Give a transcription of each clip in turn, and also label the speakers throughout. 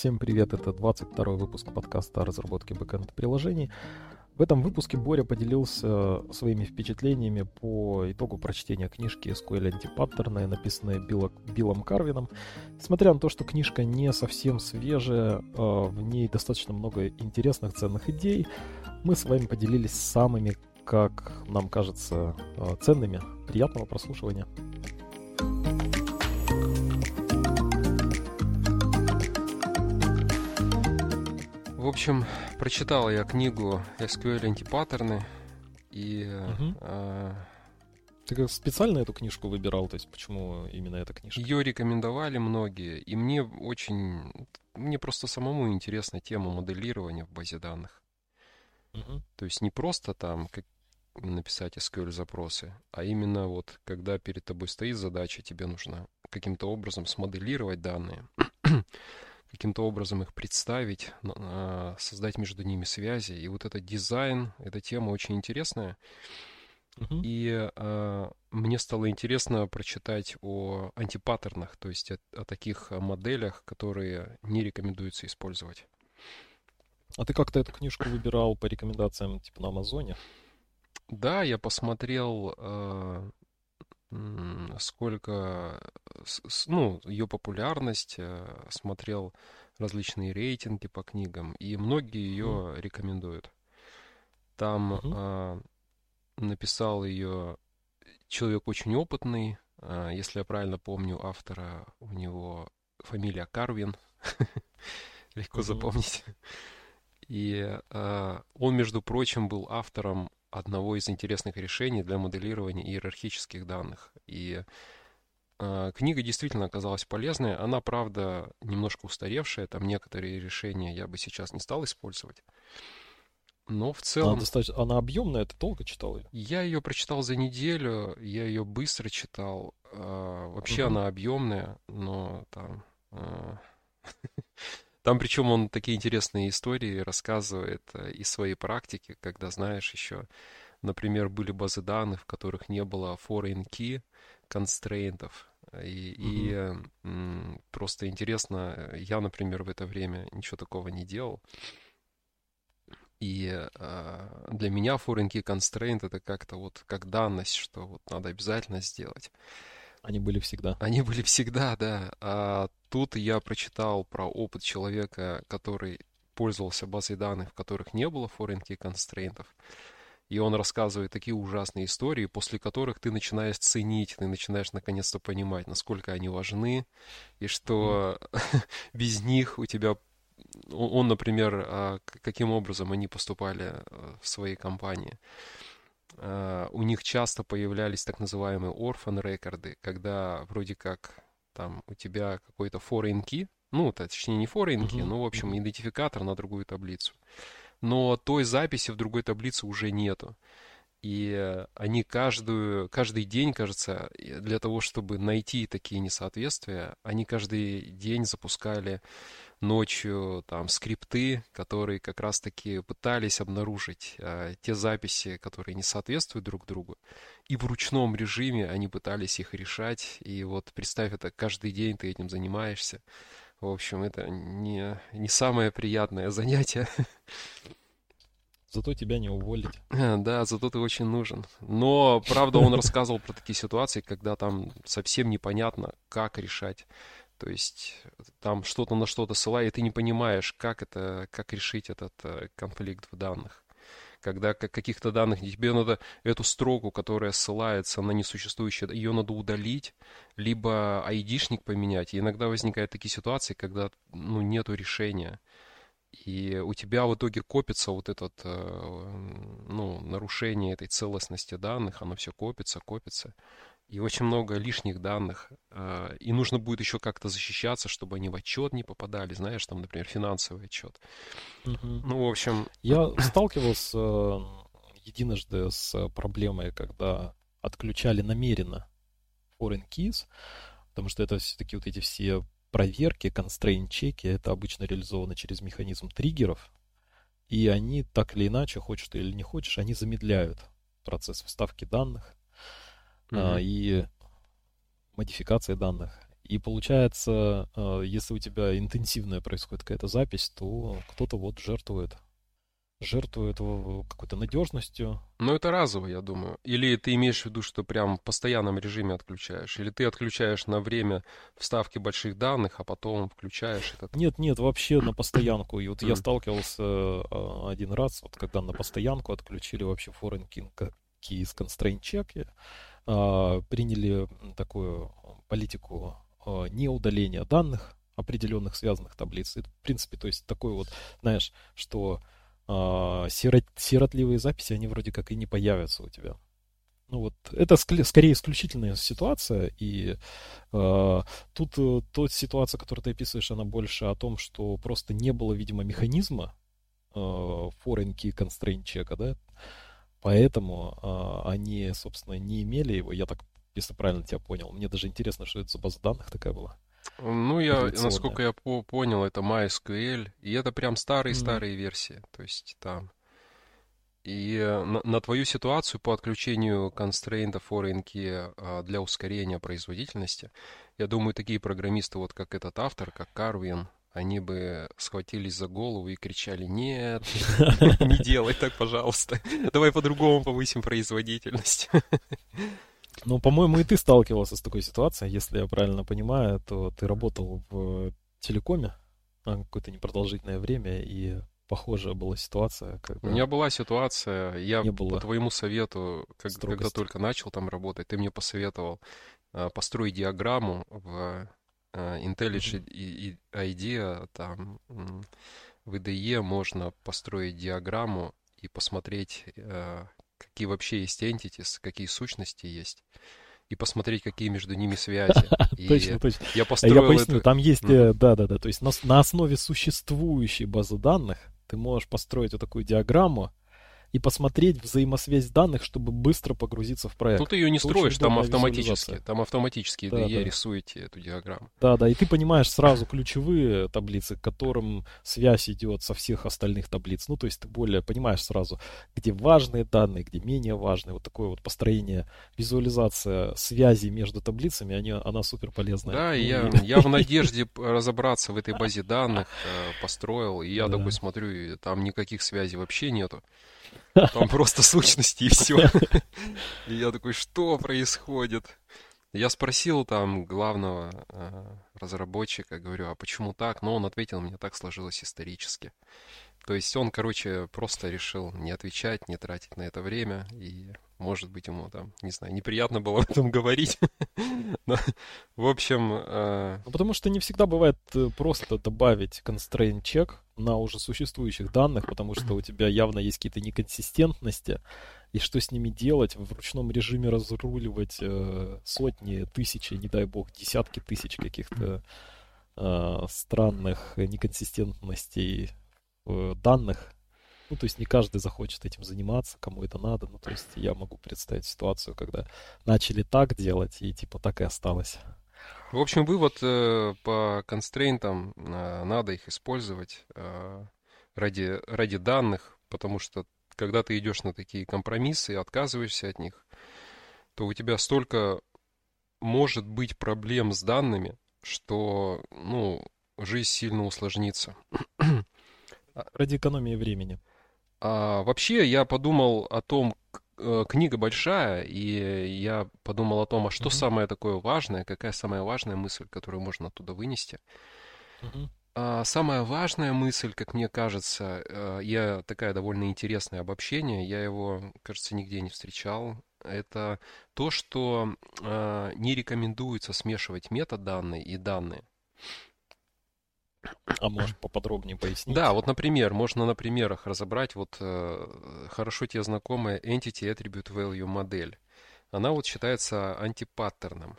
Speaker 1: Всем привет, это 22 выпуск подкаста о разработке бэкэнд-приложений. В этом выпуске Боря поделился своими впечатлениями по итогу прочтения книжки SQL антипаттерны, написанной Билла, Биллом Карвином. Несмотря на то, что книжка не совсем свежая, а, в ней достаточно много интересных, ценных идей, мы с вами поделились самыми, как нам кажется, а, ценными. Приятного прослушивания.
Speaker 2: В общем, прочитал я книгу SQL антипаттерны и...
Speaker 1: Угу. Э, Ты специально эту книжку выбирал? То есть почему именно эта книжка?
Speaker 2: Ее рекомендовали многие, и мне очень... Мне просто самому интересна тема моделирования в базе данных. Угу. То есть не просто там как написать SQL запросы, а именно вот когда перед тобой стоит задача, тебе нужно каким-то образом смоделировать данные каким-то образом их представить, а, создать между ними связи. И вот этот дизайн, эта тема очень интересная. Uh-huh. И э, мне стало интересно прочитать о антипаттернах, то есть о, о таких моделях, которые не рекомендуется использовать.
Speaker 1: А ты как-то эту книжку выбирал по рекомендациям типа на Амазоне?
Speaker 2: Да, я посмотрел э, сколько, ну, ее популярность, э, смотрел различные рейтинги по книгам, и многие ее mm. рекомендуют. Там mm-hmm. э, написал ее человек очень опытный, э, если я правильно помню автора, у него фамилия Карвин, легко mm-hmm. запомнить. И э, он, между прочим, был автором одного из интересных решений для моделирования иерархических данных. И э, книга действительно оказалась полезной. Она, правда, немножко устаревшая. Там некоторые решения я бы сейчас не стал использовать. Но в целом...
Speaker 1: Она, достаточно... Она объемная, ты долго читал ее?
Speaker 2: Я ее прочитал за неделю, я ее быстро читал. Э, вообще угу. она объемная, но там... Э, Там причем он такие интересные истории рассказывает э, из своей практики, когда, знаешь, еще, например, были базы данных, в которых не было foreign key констрейнтов. И, mm-hmm. и м, просто интересно, я, например, в это время ничего такого не делал. И э, для меня foreign key constraint это как-то вот как данность, что вот надо обязательно сделать.
Speaker 1: Они были всегда.
Speaker 2: Они были всегда, да. А тут я прочитал про опыт человека, который пользовался базой данных, в которых не было foreign key констрейнтов. И он рассказывает такие ужасные истории, после которых ты начинаешь ценить, ты начинаешь наконец-то понимать, насколько они важны, и что mm. без них у тебя... Он, например, а, каким образом они поступали э, в своей компании. Uh, у них часто появлялись так называемые orphan рекорды, когда вроде как там у тебя какой-то foreign key, ну, точнее не foreign key, uh-huh. но, в общем, идентификатор на другую таблицу. Но той записи в другой таблице уже нету. И они каждую, каждый день, кажется, для того, чтобы найти такие несоответствия, они каждый день запускали ночью там скрипты, которые как раз-таки пытались обнаружить э, те записи, которые не соответствуют друг другу. И в ручном режиме они пытались их решать. И вот представь это, каждый день ты этим занимаешься. В общем, это не, не самое приятное занятие.
Speaker 1: Зато тебя не уволить.
Speaker 2: Да, зато ты очень нужен. Но, правда, он рассказывал про такие ситуации, когда там совсем непонятно, как решать то есть там что-то на что-то ссылает, и ты не понимаешь, как это, как решить этот э, конфликт в данных. Когда каких-то данных тебе надо эту строку, которая ссылается на несуществующее, ее надо удалить, либо айдишник поменять. И иногда возникают такие ситуации, когда ну, нету решения. И у тебя в итоге копится вот этот, э, ну, нарушение этой целостности данных, оно все копится, копится и очень много лишних данных. А, и нужно будет еще как-то защищаться, чтобы они в отчет не попадали, знаешь, там, например, финансовый отчет. Угу. Ну, в общем...
Speaker 1: Я сталкивался э, единожды с проблемой, когда отключали намеренно foreign keys, потому что это все-таки вот эти все проверки, constraint чеки, это обычно реализовано через механизм триггеров, и они так или иначе, хочешь ты или не хочешь, они замедляют процесс вставки данных mm-hmm. и модификации данных. И получается, э, если у тебя интенсивная происходит какая-то запись, то кто-то вот жертвует жертвует какой-то надежностью.
Speaker 2: Ну, это разово, я думаю. Или ты имеешь в виду, что прям в постоянном режиме отключаешь? Или ты отключаешь на время вставки больших данных, а потом включаешь этот...
Speaker 1: Нет, нет, вообще на постоянку. И вот я сталкивался а, один раз, вот когда на постоянку отключили вообще foreign key из constraint check, приняли такую политику а, не удаления данных определенных связанных таблиц. Это, в принципе, то есть такой вот, знаешь, что сирот, сиротливые записи, они вроде как и не появятся у тебя. Ну вот, это ск- скорее исключительная ситуация, и э, тут э, та ситуация, которую ты описываешь, она больше о том, что просто не было, видимо, механизма э, foreign key constraint чека, да, поэтому э, они, собственно, не имели его, я так, если правильно тебя понял, мне даже интересно, что это за база данных такая была.
Speaker 2: Ну, я, насколько я по понял, это MySQL, и это прям старые-старые mm-hmm. версии, то есть там. И э, на, на твою ситуацию по отключению констрейнтов foreign key а, для ускорения производительности, я думаю, такие программисты, вот как этот автор, как Карвин, они бы схватились за голову и кричали, нет, не делай так, пожалуйста, давай по-другому повысим производительность.
Speaker 1: Ну, по-моему, и ты сталкивался с такой ситуацией. Если я правильно понимаю, то ты работал в телекоме какое-то непродолжительное время, и похожая была ситуация.
Speaker 2: Когда У меня была ситуация, я не было по твоему совету, как, когда только начал там работать, ты мне посоветовал uh, построить диаграмму в IntelliJ mm-hmm. IDEA, там в IDE можно построить диаграмму и посмотреть, uh, какие вообще есть entities, какие сущности есть, и посмотреть, какие между ними связи.
Speaker 1: Точно, точно. Я построил Я поясню, там есть, да-да-да, то есть на основе существующей базы данных ты можешь построить вот такую диаграмму, и посмотреть взаимосвязь данных, чтобы быстро погрузиться в проект.
Speaker 2: Ну ты ее не строишь, там автоматически, там автоматически да, IDE да. рисуете эту диаграмму.
Speaker 1: Да, да, и ты понимаешь сразу ключевые таблицы, к которым связь идет со всех остальных таблиц. Ну, то есть ты более понимаешь сразу, где важные данные, где менее важные. Вот такое вот построение, визуализация связи между таблицами, они, она супер полезная.
Speaker 2: Да, ну, я, я в надежде разобраться в этой базе данных э, построил, и я да. такой смотрю, там никаких связей вообще нету. Там просто сущности и все. И я такой, что происходит? Я спросил там главного э, разработчика, говорю, а почему так? Но он ответил, мне так сложилось исторически. То есть он, короче, просто решил не отвечать, не тратить на это время. И, может быть, ему там, не знаю, неприятно было об этом говорить. Но, в общем... Э...
Speaker 1: Ну, потому что не всегда бывает э, просто добавить constraint check на уже существующих данных, потому что у тебя явно есть какие-то неконсистентности. И что с ними делать? В ручном режиме разруливать э, сотни, тысячи, не дай бог, десятки тысяч каких-то э, странных неконсистентностей Э, данных. Ну, то есть не каждый захочет этим заниматься, кому это надо. Ну, то есть я могу представить ситуацию, когда начали так делать, и типа так и осталось.
Speaker 2: В общем, вывод э, по констрейнтам, э, надо их использовать э, ради, ради данных, потому что когда ты идешь на такие компромиссы и отказываешься от них, то у тебя столько может быть проблем с данными, что, ну, жизнь сильно усложнится.
Speaker 1: Ради экономии времени.
Speaker 2: А, вообще, я подумал о том, э, книга большая, и я подумал о том, а что mm-hmm. самое такое важное, какая самая важная мысль, которую можно оттуда вынести. Mm-hmm. А, самая важная мысль, как мне кажется, э, я такая довольно интересное обобщение, я его, кажется, нигде не встречал. Это то, что э, не рекомендуется смешивать метаданные и данные.
Speaker 1: А можешь поподробнее пояснить?
Speaker 2: Да, вот, например, можно на примерах разобрать вот э, хорошо тебе знакомая Entity Attribute Value модель. Она вот считается антипаттерном.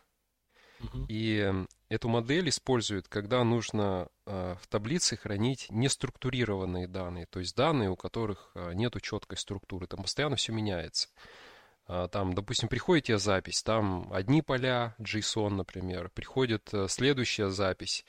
Speaker 2: Угу. И эту модель используют, когда нужно э, в таблице хранить неструктурированные данные, то есть данные, у которых э, нет четкой структуры, там постоянно все меняется. Э, там, допустим, приходит тебе запись, там одни поля, JSON, например, приходит э, следующая запись,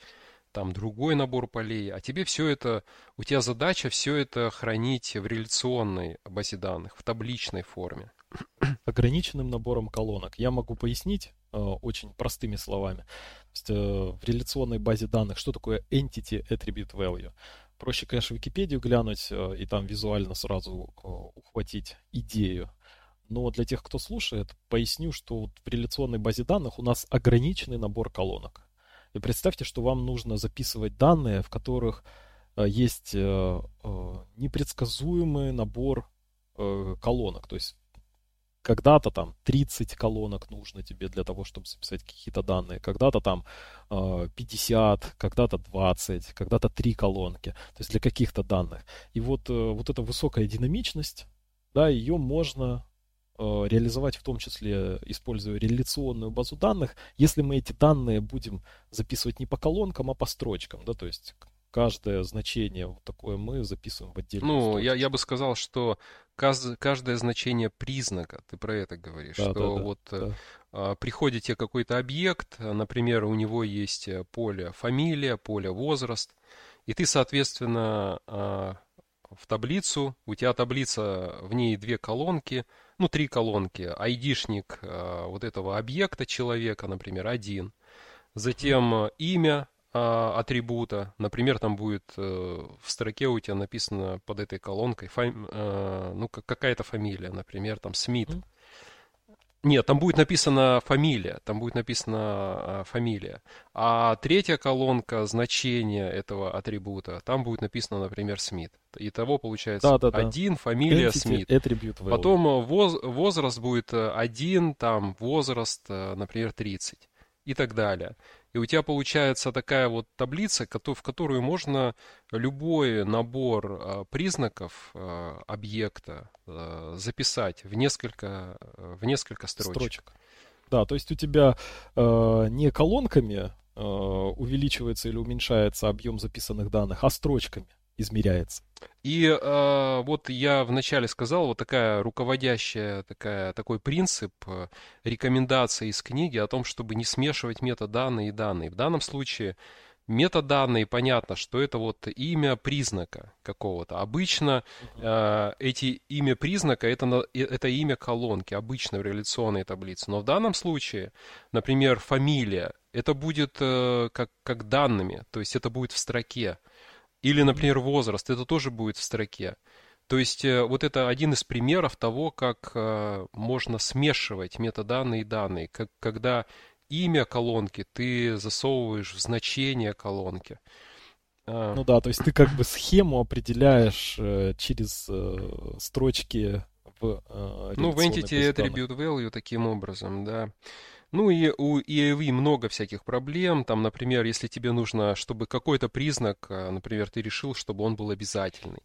Speaker 2: там другой набор полей, а тебе все это, у тебя задача все это хранить в реляционной базе данных, в табличной форме.
Speaker 1: Ограниченным набором колонок. Я могу пояснить, очень простыми словами. Есть в реляционной базе данных что такое entity attribute value? Проще, конечно, Википедию глянуть и там визуально сразу ухватить идею. Но для тех, кто слушает, поясню, что вот в реляционной базе данных у нас ограниченный набор колонок. И представьте, что вам нужно записывать данные, в которых э, есть э, э, непредсказуемый набор колонок. То есть когда-то там 30 колонок нужно тебе для того, чтобы записать какие-то данные, когда-то там 50, когда-то 20, когда-то 3 колонки, то есть для каких-то данных. И вот, вот эта высокая динамичность, да, ее можно реализовать в том числе, используя реляционную базу данных, если мы эти данные будем записывать не по колонкам, а по строчкам, да, то есть каждое значение вот такое мы записываем в отдельную
Speaker 2: Ну, я, я бы сказал, что каждое, каждое значение признака, ты про это говоришь, да, что да, да, вот да. А, приходит тебе какой-то объект, например, у него есть поле фамилия, поле возраст, и ты, соответственно, а, в таблицу, у тебя таблица, в ней две колонки, ну, три колонки, айдишник э, вот этого объекта человека, например, один, затем э, имя э, атрибута, например, там будет в строке у тебя написано под этой колонкой, фами, ну, какая-то фамилия, например, там Смит. Mm-hmm. Нет, там будет написана фамилия, там будет написана фамилия. А третья колонка значения этого атрибута, там будет написано, например, Смит. Итого получается да, да, да. один, фамилия Смит. Потом э, воз, возраст будет э, один, там возраст, э, например, 30 и так далее. И у тебя получается такая вот таблица, в которую можно любой набор а, признаков а, объекта а, записать в несколько, в несколько строчек. строчек.
Speaker 1: Да, то есть у тебя не колонками увеличивается или уменьшается объем записанных данных, а строчками измеряется.
Speaker 2: И э, вот я вначале сказал, вот такая руководящая, такая, такой принцип, э, рекомендация из книги о том, чтобы не смешивать метаданные и данные. В данном случае метаданные, понятно, что это вот имя признака какого-то. Обычно э, эти имя признака это, это имя колонки, обычно в реляционной таблице. Но в данном случае, например, фамилия, это будет э, как, как данными, то есть это будет в строке. Или, например, возраст, это тоже будет в строке. То есть э, вот это один из примеров того, как э, можно смешивать метаданные и данные, как, когда имя колонки ты засовываешь в значение колонки.
Speaker 1: А. Ну да, то есть ты как бы схему определяешь э, через строчки в
Speaker 2: Ну, в Entity Attribute Value таким образом, да. Ну и у EAV много всяких проблем. Там, например, если тебе нужно, чтобы какой-то признак, э, например, ты решил, чтобы он был обязательный.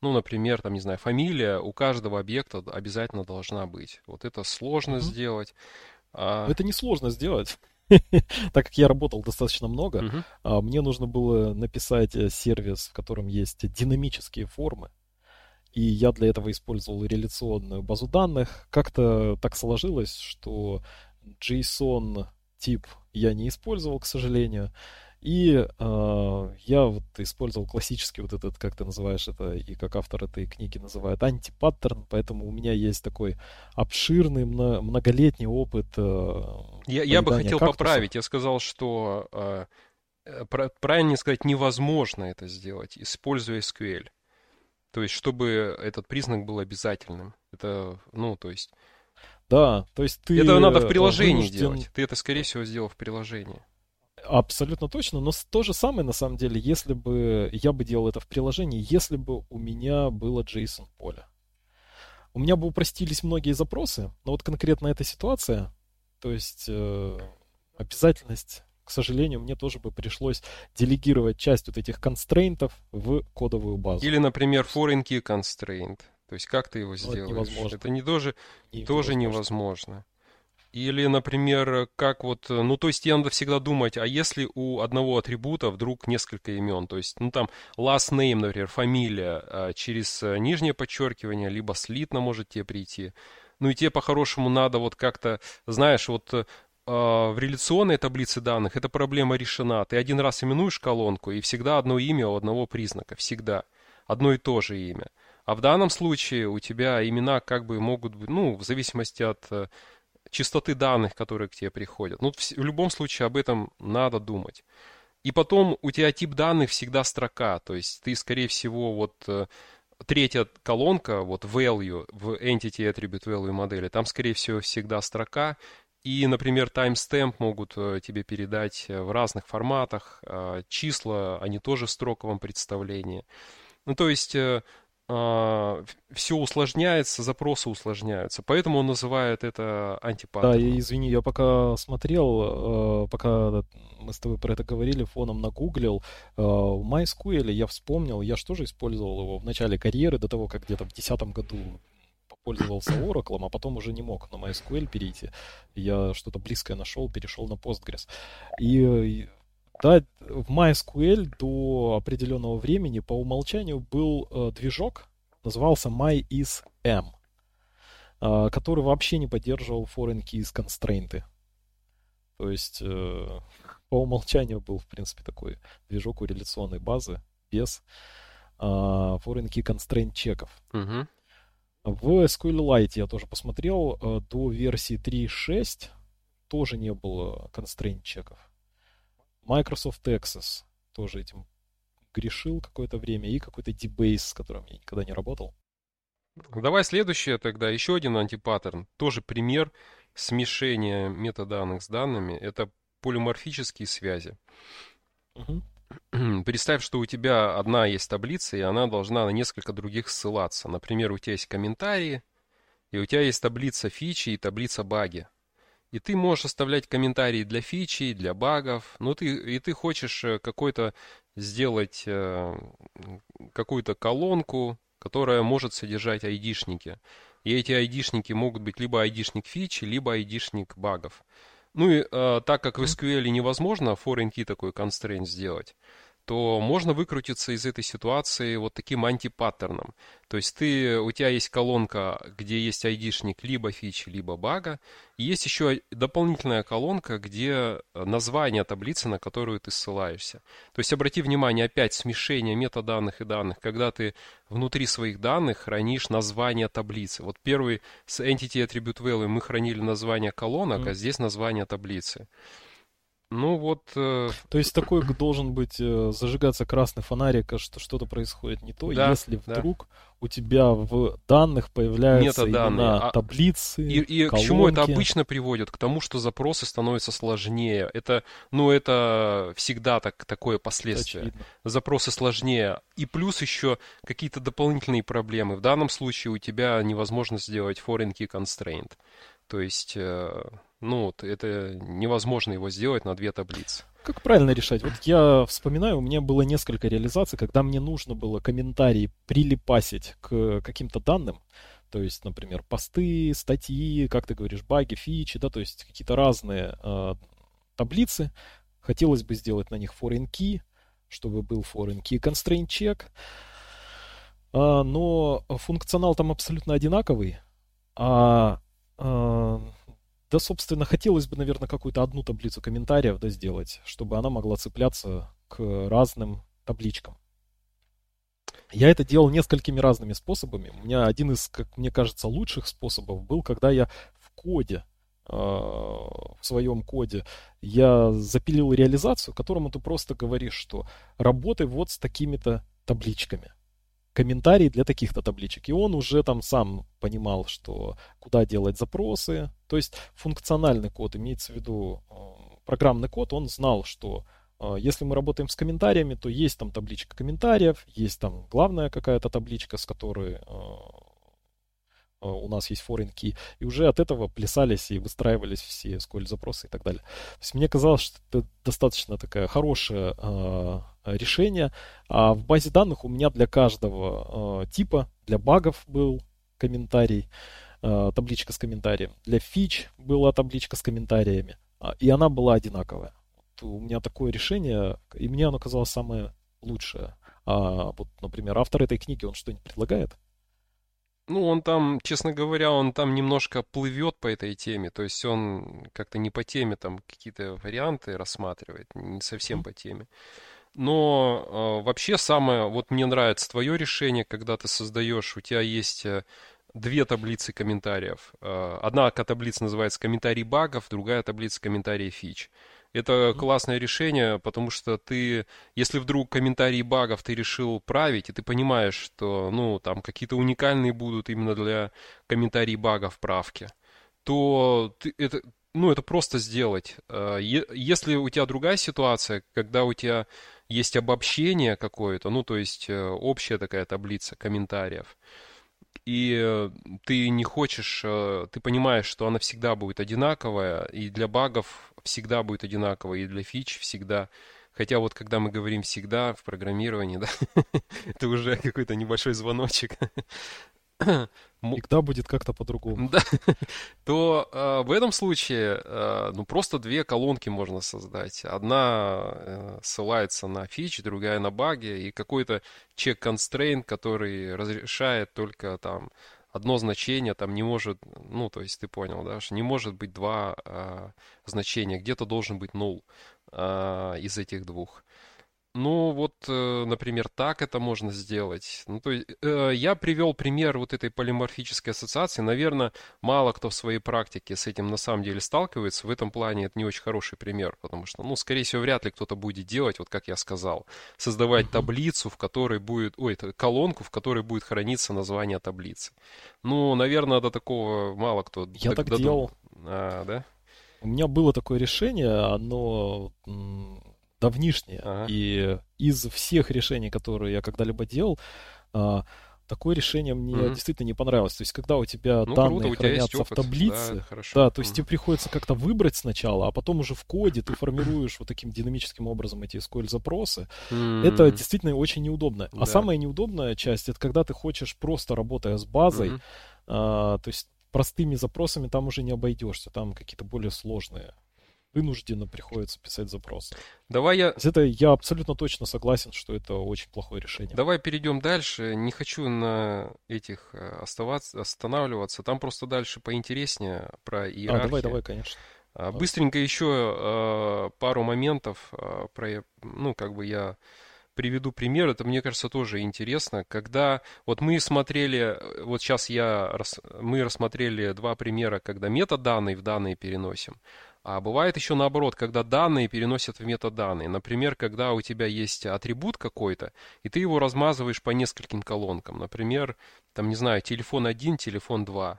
Speaker 2: Ну, например, там, не знаю, фамилия у каждого объекта обязательно должна быть. Вот это сложно mm-hmm. сделать.
Speaker 1: А... Это не сложно сделать. так как я работал достаточно много, uh-huh. мне нужно было написать э, сервис, в котором есть динамические формы. И я для этого использовал реляционную базу данных. Как-то так сложилось, что JSON тип я не использовал, к сожалению. И э, я вот использовал классический вот этот, как ты называешь это, и как автор этой книги называет, антипаттерн, поэтому у меня есть такой обширный, многолетний опыт. Э,
Speaker 2: я, я бы хотел кактусов. поправить, я сказал, что э, э правильно сказать, невозможно это сделать, используя SQL. То есть, чтобы этот признак был обязательным. Это, ну, то есть
Speaker 1: да, то есть ты...
Speaker 2: Это надо в приложении вынужден... делать. Ты это, скорее всего, сделал в приложении.
Speaker 1: Абсолютно точно, но то же самое, на самом деле, если бы я бы делал это в приложении, если бы у меня было JSON поле. У меня бы упростились многие запросы, но вот конкретно эта ситуация, то есть э, обязательность, к сожалению, мне тоже бы пришлось делегировать часть вот этих констрейнтов в кодовую базу.
Speaker 2: Или, например, foreign key constraint. То есть как ты его ну, сделаешь? Это, невозможно. это не тоже, не тоже невозможно. Или, например, как вот, ну, то есть тебе надо всегда думать, а если у одного атрибута вдруг несколько имен, то есть, ну, там, last name, например, фамилия, а через нижнее подчеркивание, либо слитно может тебе прийти. Ну, и тебе по-хорошему надо вот как-то, знаешь, вот а, в реляционной таблице данных эта проблема решена. Ты один раз именуешь колонку, и всегда одно имя у одного признака, всегда. Одно и то же имя. А в данном случае у тебя имена как бы могут быть, ну, в зависимости от э, частоты данных, которые к тебе приходят. Ну, в, любом случае об этом надо думать. И потом у тебя тип данных всегда строка, то есть ты, скорее всего, вот э, третья колонка, вот value в entity attribute value модели, там, скорее всего, всегда строка, и, например, timestamp могут э, тебе передать в разных форматах, а, числа, они тоже в строковом представлении. Ну, то есть все усложняется, запросы усложняются. Поэтому он называет это антипаттерном.
Speaker 1: Да, извини, я пока смотрел, э, пока мы с тобой про это говорили, фоном нагуглил. Э, в MySQL я вспомнил, я же тоже использовал его в начале карьеры, до того, как где-то в 2010 году пользовался Oracle, а потом уже не мог на MySQL перейти. Я что-то близкое нашел, перешел на Postgres. И да, в MySQL до определенного времени по умолчанию был э, движок, назывался MyIsM, э, который вообще не поддерживал foreign keys constraints. То есть э, по умолчанию был, в принципе, такой движок у реляционной базы без э, foreign key constraint чеков.
Speaker 2: Uh-huh.
Speaker 1: В SQLite я тоже посмотрел, э, до версии 3.6 тоже не было constraint чеков. Microsoft Access тоже этим грешил какое-то время, и какой-то DBase, с которым я никогда не работал.
Speaker 2: Давай следующее тогда, еще один антипаттерн. Тоже пример смешения метаданных с данными. Это полиморфические связи.
Speaker 1: Угу.
Speaker 2: Представь, что у тебя одна есть таблица, и она должна на несколько других ссылаться. Например, у тебя есть комментарии, и у тебя есть таблица фичи и таблица баги. И ты можешь оставлять комментарии для фичи, для багов. Ну, ты, и ты хочешь э, какой-то сделать э, какую-то колонку, которая может содержать айдишники. И эти айдишники могут быть либо айдишник фичи, либо айдишник багов. Ну и э, так как в SQL невозможно foreign key такой constraint сделать, то можно выкрутиться из этой ситуации вот таким антипаттерном. То есть ты, у тебя есть колонка, где есть айдишник либо фичи, либо бага, и есть еще дополнительная колонка, где название таблицы, на которую ты ссылаешься. То есть обрати внимание, опять смешение метаданных и данных, когда ты внутри своих данных хранишь название таблицы. Вот первый с Entity Attribute Value мы хранили название колонок, mm. а здесь название таблицы. Ну вот... Э...
Speaker 1: То есть такой должен быть э, зажигаться красный фонарик, а что что-то происходит не то, да, если вдруг да. у тебя в данных появляются именно а... таблицы,
Speaker 2: И, и к чему это обычно приводит? К тому, что запросы становятся сложнее. Это, ну, это всегда так, такое последствие. Очевидно. Запросы сложнее. И плюс еще какие-то дополнительные проблемы. В данном случае у тебя невозможно сделать foreign key constraint. То есть... Э ну, это невозможно его сделать на две таблицы.
Speaker 1: Как правильно решать? Вот я вспоминаю, у меня было несколько реализаций, когда мне нужно было комментарии прилипасить к каким-то данным. То есть, например, посты, статьи, как ты говоришь, баги, фичи, да, то есть какие-то разные э, таблицы. Хотелось бы сделать на них foreign key, чтобы был foreign key constraint check. А, но функционал там абсолютно одинаковый. А, а да, собственно, хотелось бы, наверное, какую-то одну таблицу комментариев да, сделать, чтобы она могла цепляться к разным табличкам. Я это делал несколькими разными способами. У меня один из, как мне кажется, лучших способов был, когда я в коде, э, в своем коде, я запилил реализацию, которому ты просто говоришь, что работай вот с такими-то табличками комментарий для таких-то табличек. И он уже там сам понимал, что куда делать запросы. То есть функциональный код, имеется в виду э, программный код, он знал, что э, если мы работаем с комментариями, то есть там табличка комментариев, есть там главная какая-то табличка, с которой э, у нас есть foreign key, и уже от этого плясались и выстраивались все SQL запросы и так далее. То есть мне казалось, что это достаточно такое хорошее э, решение. А в базе данных у меня для каждого э, типа, для багов был комментарий, э, табличка с комментарием, для фич была табличка с комментариями, э, и она была одинаковая. Вот у меня такое решение, и мне оно казалось самое лучшее. А вот, например, автор этой книги, он что-нибудь предлагает?
Speaker 2: Ну, он там, честно говоря, он там немножко плывет по этой теме, то есть он как-то не по теме там какие-то варианты рассматривает, не совсем по теме. Но э, вообще самое, вот мне нравится твое решение, когда ты создаешь, у тебя есть э, две таблицы комментариев. Э, одна таблица называется комментарий багов, другая таблица комментарий фич. Это классное решение, потому что ты, если вдруг комментарии багов ты решил править, и ты понимаешь, что, ну, там какие-то уникальные будут именно для комментариев багов правки, то ты, это, ну, это просто сделать. Э, если у тебя другая ситуация, когда у тебя есть обобщение какое-то, ну, то есть э, общая такая таблица комментариев, и э, ты не хочешь, ты понимаешь, что она всегда будет одинаковая, и для багов всегда будет одинаковая, и для фич всегда. Хотя вот когда мы говорим всегда в программировании, да, это уже какой-то небольшой звоночек.
Speaker 1: Всегда будет как-то по-другому.
Speaker 2: Да. То э, в этом случае э, ну просто две колонки можно создать. Одна э, ссылается на фичи, другая на баги, и какой-то check constraint, который разрешает только там одно значение там не может, ну, то есть ты понял, да, что не может быть два э, значения, где-то должен быть null э, из этих двух. Ну, вот, э, например, так это можно сделать. Ну, то есть, э, я привел пример вот этой полиморфической ассоциации. Наверное, мало кто в своей практике с этим на самом деле сталкивается. В этом плане это не очень хороший пример, потому что, ну, скорее всего, вряд ли кто-то будет делать, вот как я сказал, создавать таблицу, в которой будет, ой, колонку, в которой будет храниться название таблицы. Ну, наверное, до такого мало кто.
Speaker 1: Я так делал. А, да? У меня было такое решение, оно давнишнее. Ага. И из всех решений, которые я когда-либо делал, а, такое решение мне mm действительно не понравилось. То есть, когда у тебя ну, данные круто, у тебя хранятся в таблице, да, хорошо. да, то есть mm тебе приходится как-то выбрать сначала, а потом уже в коде ты формируешь вот таким динамическим образом эти SQL запросы. mm Это действительно очень неудобно. А да. А самая неудобная часть это когда ты хочешь просто работая с базой, mm а, то есть простыми запросами там уже не обойдешься, там какие-то более сложные вынужденно приходится писать запросы.
Speaker 2: Давай я...
Speaker 1: Это я абсолютно точно согласен, что это очень плохое решение.
Speaker 2: Давай перейдем дальше. Не хочу на этих э, оставаться, останавливаться. Там просто дальше поинтереснее про иерархию.
Speaker 1: А, давай, давай, конечно.
Speaker 2: А, быстренько еще э, пару моментов э, про, ну, как бы я приведу пример, это, мне кажется, тоже интересно. Когда вот мы смотрели, вот сейчас я, мы рассмотрели два примера, когда метаданные в данные переносим. А бывает еще наоборот, когда данные переносят в метаданные. Например, когда у тебя есть атрибут какой-то, и ты его размазываешь по нескольким колонкам. Например, там, не знаю, телефон 1, телефон 2.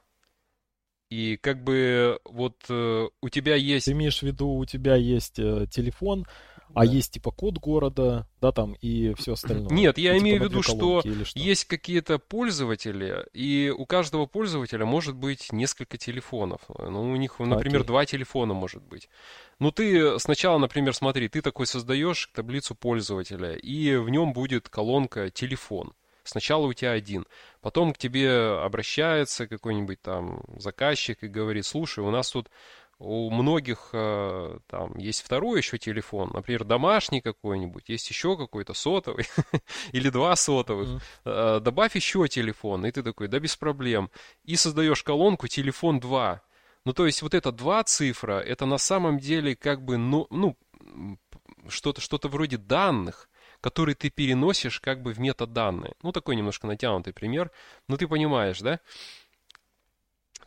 Speaker 2: И как бы вот э, у тебя есть...
Speaker 1: Ты имеешь в виду, у тебя есть э, телефон, а есть типа код города, да, там и все остальное.
Speaker 2: Нет, я и, типа, имею в виду, что, что есть какие-то пользователи, и у каждого пользователя может быть несколько телефонов. Ну, у них, например, Окей. два телефона может быть. Ну, ты сначала, например, смотри, ты такой создаешь таблицу пользователя, и в нем будет колонка телефон. Сначала у тебя один. Потом к тебе обращается какой-нибудь там заказчик и говорит, слушай, у нас тут у многих э, там есть второй еще телефон, например, домашний какой-нибудь, есть еще какой-то сотовый или два сотовых. Mm. Добавь еще телефон, и ты такой, да без проблем. И создаешь колонку телефон 2. Ну, то есть вот это два цифра, это на самом деле как бы, ну, ну что-то что вроде данных, которые ты переносишь как бы в метаданные. Ну, такой немножко натянутый пример. Ну, ты понимаешь, да?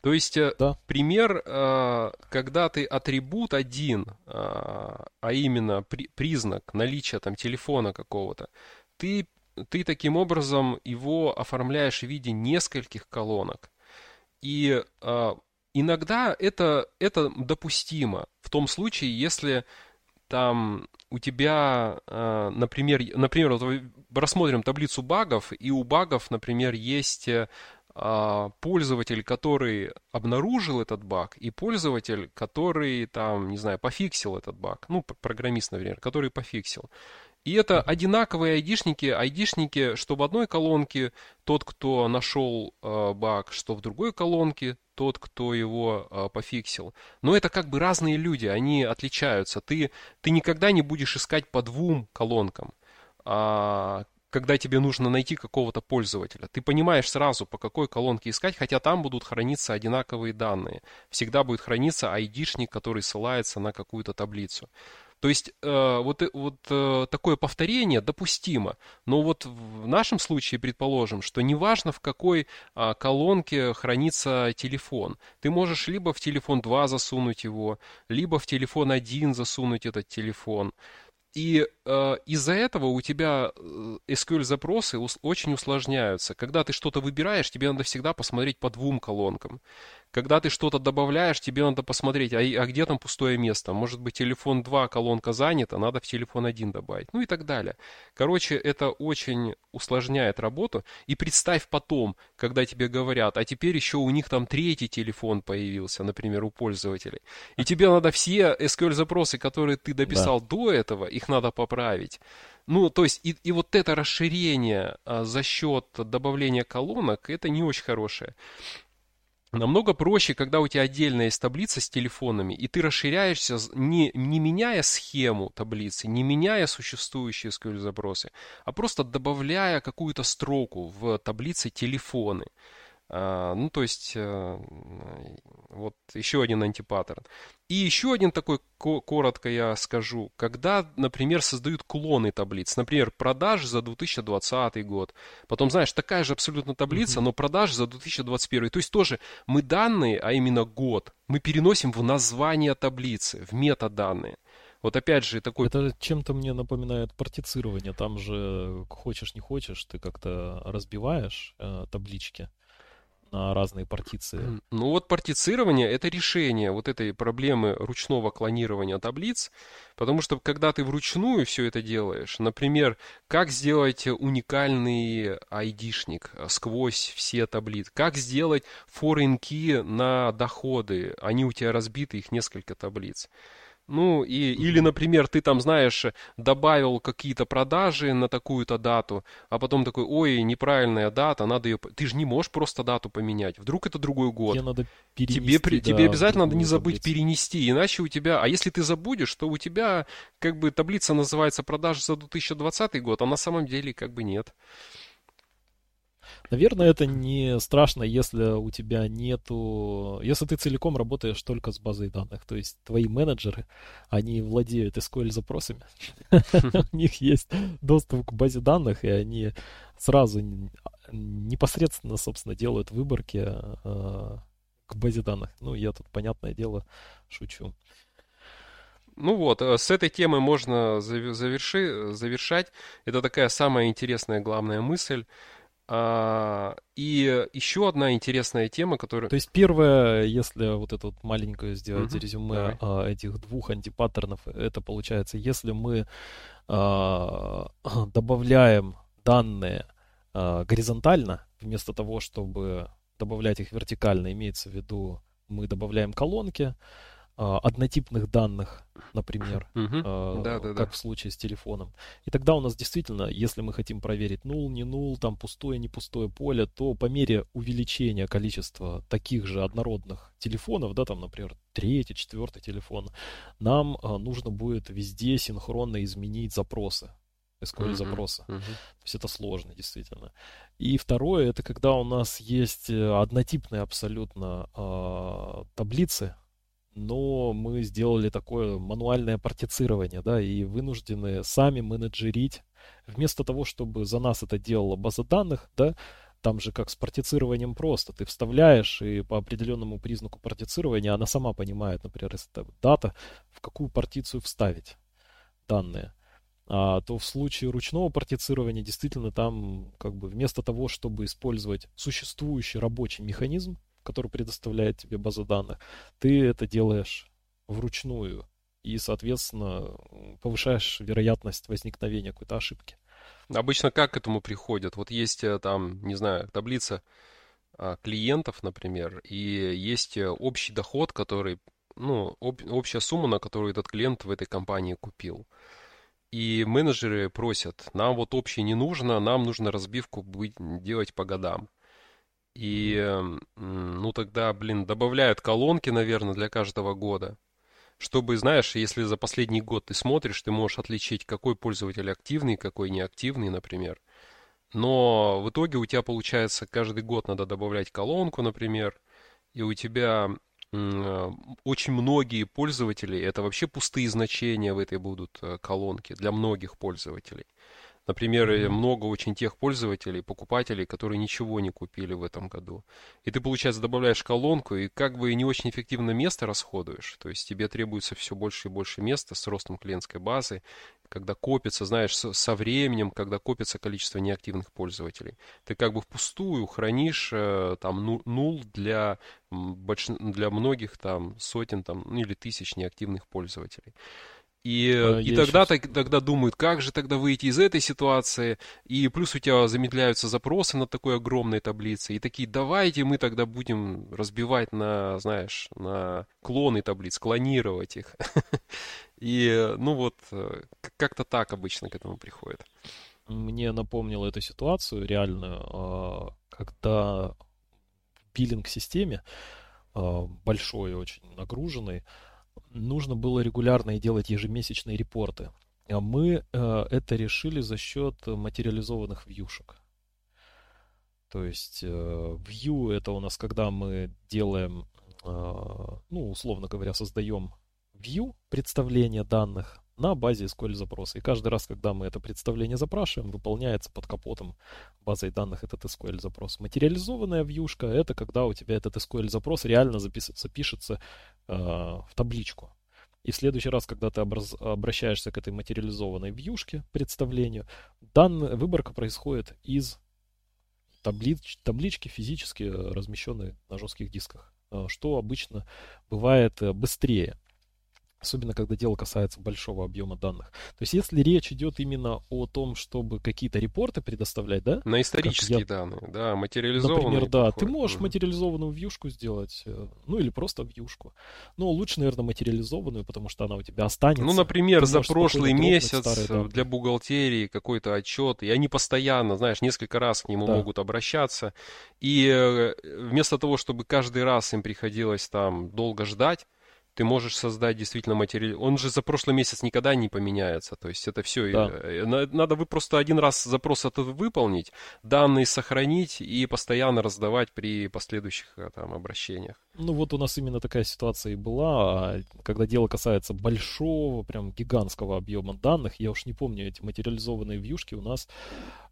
Speaker 2: То есть э, да. пример, э, когда ты атрибут один, э, а именно признак наличия там телефона какого-то, ты, ты таким образом его оформляешь в виде нескольких колонок. И иногда это, это допустимо в том случае, если там у тебя, например, например, вот рассмотрим таблицу багов, и у багов, например, есть пользователь, который обнаружил этот баг, и пользователь, который там, не знаю, пофиксил этот баг. Ну, программист, например, который пофиксил. И это одинаковые айдишники, айдишники, что в одной колонке тот, кто нашел э, баг, что в другой колонке тот, кто его э, пофиксил. Но это как бы разные люди, они отличаются. Ты, ты никогда не будешь искать по двум колонкам. А, когда тебе нужно найти какого-то пользователя. Ты понимаешь сразу, по какой колонке искать, хотя там будут храниться одинаковые данные. Всегда будет храниться айдишник, который ссылается на какую-то таблицу. То есть э, вот, вот э, такое повторение допустимо. Но вот в нашем случае предположим, что неважно в какой э, колонке хранится телефон. Ты можешь либо в телефон 2 засунуть его, либо в телефон 1 засунуть этот телефон. И э, из-за этого у тебя э, SQL-запросы ус- очень усложняются. Когда ты что-то выбираешь, тебе надо всегда посмотреть по двум колонкам. Когда ты что-то добавляешь, тебе надо посмотреть, а, а где там пустое место. Может быть, телефон 2 колонка занята, надо в телефон 1 добавить. Ну и так далее. Короче, это очень усложняет работу. И представь потом, когда тебе говорят, а теперь еще у них там третий телефон появился, например, у пользователей. И тебе надо все SQL-запросы, которые ты дописал да. до этого, их надо поправить. Ну, то есть, и, и вот это расширение а, за счет добавления колонок, это не очень хорошее. Намного проще, когда у тебя отдельная есть таблица с телефонами, и ты расширяешься, не, не меняя схему таблицы, не меняя существующие SQL-запросы, а просто добавляя какую-то строку в таблице телефоны. А, ну, то есть, э, вот еще один антипаттерн. И еще один такой, коротко я скажу, когда, например, создают клоны таблиц, например, продажи за 2020 год, потом, знаешь, такая же абсолютно таблица, mm-hmm. но продажи за 2021. То есть тоже мы данные, а именно год, мы переносим в название таблицы, в метаданные. Вот опять же такой...
Speaker 1: Это чем-то мне напоминает партицирование. Там же хочешь не хочешь, ты как-то разбиваешь э, таблички на разные партиции.
Speaker 2: Ну вот партицирование — это решение вот этой проблемы ручного клонирования таблиц, потому что когда ты вручную все это делаешь, например, как сделать уникальный айдишник сквозь все таблицы, как сделать key на доходы, они у тебя разбиты, их несколько таблиц. Ну, и, или, например, ты там, знаешь, добавил какие-то продажи на такую-то дату, а потом такой, ой, неправильная дата, надо ее... Ты же не можешь просто дату поменять. Вдруг это другой год. Тебе надо перенести, тебе, да, тебе обязательно надо не забыть таблицу. перенести, иначе у тебя... А если ты забудешь, то у тебя как бы таблица называется продажи за 2020 год, а на самом деле как бы нет.
Speaker 1: Наверное, это не страшно, если у тебя нету... Если ты целиком работаешь только с базой данных. То есть твои менеджеры, они владеют SQL-запросами. У них есть доступ к базе данных, и они сразу непосредственно, собственно, делают выборки э, к базе данных. Ну, я тут, понятное дело, шучу.
Speaker 2: Ну вот, э, с этой темы можно заверши, завершать. Это такая самая интересная главная мысль. А, и еще одна интересная тема, которая...
Speaker 1: То есть первое, если вот это вот маленькое сделать угу, резюме давай. этих двух антипаттернов, это получается, если мы а, добавляем данные а, горизонтально, вместо того, чтобы добавлять их вертикально, имеется в виду, мы добавляем колонки, а, однотипных данных, например, uh да, да, как да. в случае с телефоном. И тогда у нас действительно, если мы хотим проверить нул, не нул, там пустое, не пустое поле, то по мере увеличения количества таких же однородных телефонов, да, там, например, третий, четвертый телефон, нам а, нужно будет везде синхронно изменить запросы. SQL запроса. Uh-huh, uh-huh. То есть это сложно, действительно. И второе, это когда у нас есть э, однотипные абсолютно э, таблицы, но мы сделали такое мануальное партицирование, да, и вынуждены сами менеджерить, вместо того, чтобы за нас это делала база данных, да, там же как с партицированием просто. Ты вставляешь, и по определенному признаку партицирования она сама понимает, например, если это дата, в какую партицию вставить данные. А, то в случае ручного партицирования действительно там как бы вместо того, чтобы использовать существующий рабочий механизм, который предоставляет тебе база данных, ты это делаешь вручную и, соответственно, повышаешь вероятность возникновения какой-то ошибки.
Speaker 2: Обычно как к этому приходят? Вот есть э, там, не знаю, таблица а, клиентов, например, и есть э, общий доход, который, ну, об, общая сумма, на которую этот клиент в этой компании купил. И менеджеры просят, нам вот общий не нужно, нам нужно разбивку делать по годам. И, ну, тогда, блин, добавляют колонки, наверное, для каждого года. Чтобы, знаешь, если за последний год ты смотришь, ты можешь отличить, какой пользователь активный, какой неактивный, например. Но в итоге у тебя получается каждый год надо добавлять колонку, например, и у тебя очень многие пользователи, это вообще пустые значения в этой будут э, колонке для многих пользователей. Например, много очень тех пользователей, покупателей, которые ничего не купили в этом году. И ты, получается, добавляешь колонку и как бы не очень эффективно место расходуешь. То есть тебе требуется все больше и больше места с ростом клиентской базы, когда копится, знаешь, со временем, когда копится количество неактивных пользователей. Ты как бы впустую хранишь э, там ну, нул для, больш... для многих там сотен там, ну, или тысяч неактивных пользователей. И, а, и тогда, сейчас... тогда думают, как же тогда выйти из этой ситуации. И плюс у тебя замедляются запросы на такой огромной таблице. И такие, давайте мы тогда будем разбивать на, знаешь, на клоны таблиц, клонировать их. И, ну вот, э, как-то так обычно к этому приходит.
Speaker 1: Мне напомнило эту ситуацию реальную, а, когда в биллинг-системе, а, большой, очень нагруженный, нужно было регулярно делать ежемесячные репорты. А мы э, это решили за счет материализованных вьюшек. То есть э, view это у нас, когда мы делаем, э, ну, условно говоря, создаем view, представление данных, на базе SQL запроса. И каждый раз, когда мы это представление запрашиваем, выполняется под капотом базой данных этот SQL запрос. Материализованная вьюшка — это когда у тебя этот SQL запрос реально записывается, пишется э, в табличку. И в следующий раз, когда ты образ, обращаешься к этой материализованной вьюшке, представлению, данная выборка происходит из таблич, таблички физически размещенной на жестких дисках, э, что обычно бывает э, быстрее особенно когда дело касается большого объема данных. То есть если речь идет именно о том, чтобы какие-то репорты предоставлять, да?
Speaker 2: На исторические я... данные, да, материализованные.
Speaker 1: Например, да, приходят. ты можешь mm материализованную вьюшку сделать, э, ну или просто вьюшку. Но лучше, наверное, материализованную, потому что она у тебя останется.
Speaker 2: Ну, например, за прошлый месяц старые, для бухгалтерии какой-то отчет, и они постоянно, знаешь, несколько раз к нему да. могут обращаться, и э, вместо того, чтобы каждый раз им приходилось там долго ждать, ты можешь создать действительно материал. Он же за прошлый месяц никогда не поменяется. То есть это все. Да. Э, надо вы просто один раз запрос этот выполнить, данные сохранить и постоянно раздавать при последующих э, там обращениях.
Speaker 1: Ну вот у нас именно такая ситуация и была, а когда дело касается большого, прям гигантского объема данных, я уж не помню, эти материализованные вьюшки у нас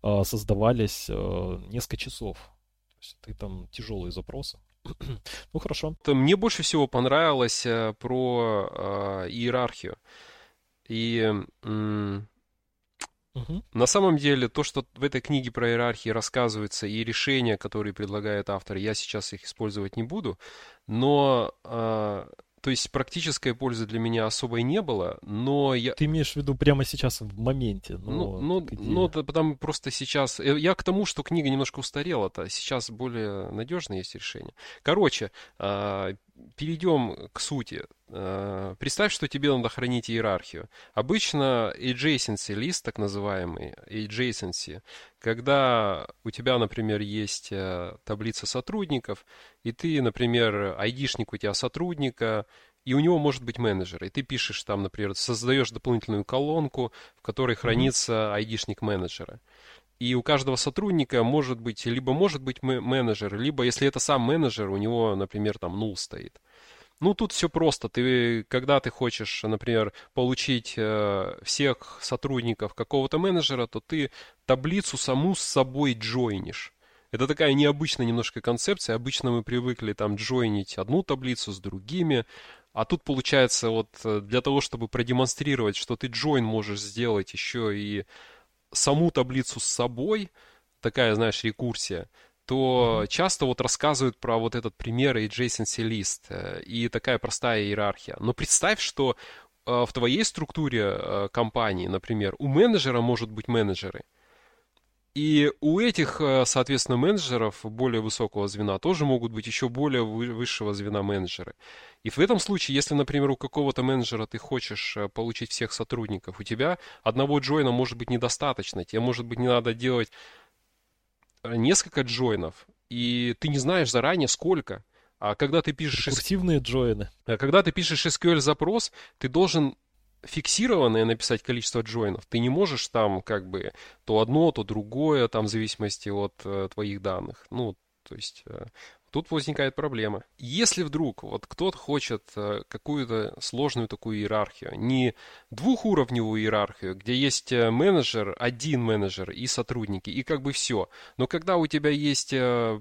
Speaker 1: а, создавались а, несколько часов. То есть это там тяжелые запросы. ну, хорошо.
Speaker 2: Мне больше всего понравилось э, про э, иерархию. И угу. на самом деле то, что в этой книге про иерархии рассказывается, и решения, которые предлагает автор, я сейчас их использовать не буду, но э, то есть практической пользы для меня особой не было, но я...
Speaker 1: Ты имеешь в виду прямо сейчас в моменте?
Speaker 2: Ну, ну, ну это потому просто сейчас... Э, я к тому, что книга немножко устарела-то, сейчас более надежное есть решение. Короче, а, перейдем к сути. А, представь, что тебе надо хранить иерархию. Обычно adjacency лист, так называемый, adjacency, когда у тебя, например, есть э, таблица сотрудников, и ты, например, айдишник у тебя сотрудника, и у него может быть менеджер, и ты пишешь там, например, создаешь дополнительную колонку, в которой хранится айдишник менеджера. И у каждого сотрудника может быть, либо может быть менеджер, либо если это сам менеджер, у него, например, там нул стоит. Ну, тут все просто. Ты, когда ты хочешь, например, получить э, всех сотрудников какого-то менеджера, то ты таблицу саму с собой джойнишь. Это такая необычная немножко концепция. Обычно мы привыкли там джойнить одну таблицу с другими. А тут получается вот э, для того, чтобы продемонстрировать, что ты джойн можешь сделать еще и саму таблицу с собой, такая, знаешь, рекурсия, то mm-hmm. часто вот рассказывают про вот этот пример adjacency list э, и такая простая иерархия. Но представь, что э, в твоей структуре э, компании, например, у менеджера может быть менеджеры. И у этих, соответственно, менеджеров более высокого звена тоже могут быть еще более высшего звена менеджеры. И в этом случае, если, например, у какого-то менеджера ты хочешь получить всех сотрудников, у тебя одного джойна может быть недостаточно. Тебе, может быть, не надо делать несколько джойнов, и ты не знаешь заранее сколько. А когда ты пишешь...
Speaker 1: Активные джойны.
Speaker 2: А когда ты пишешь SQL-запрос, ты должен фиксированное написать количество джойнов. Ты не можешь там как бы то одно, то другое, там в зависимости от э, твоих данных. Ну, то есть э, тут возникает проблема. Если вдруг вот кто-то хочет э, какую-то сложную такую иерархию, не двухуровневую иерархию, где есть э, менеджер, один менеджер и сотрудники, и как бы все. Но когда у тебя есть э,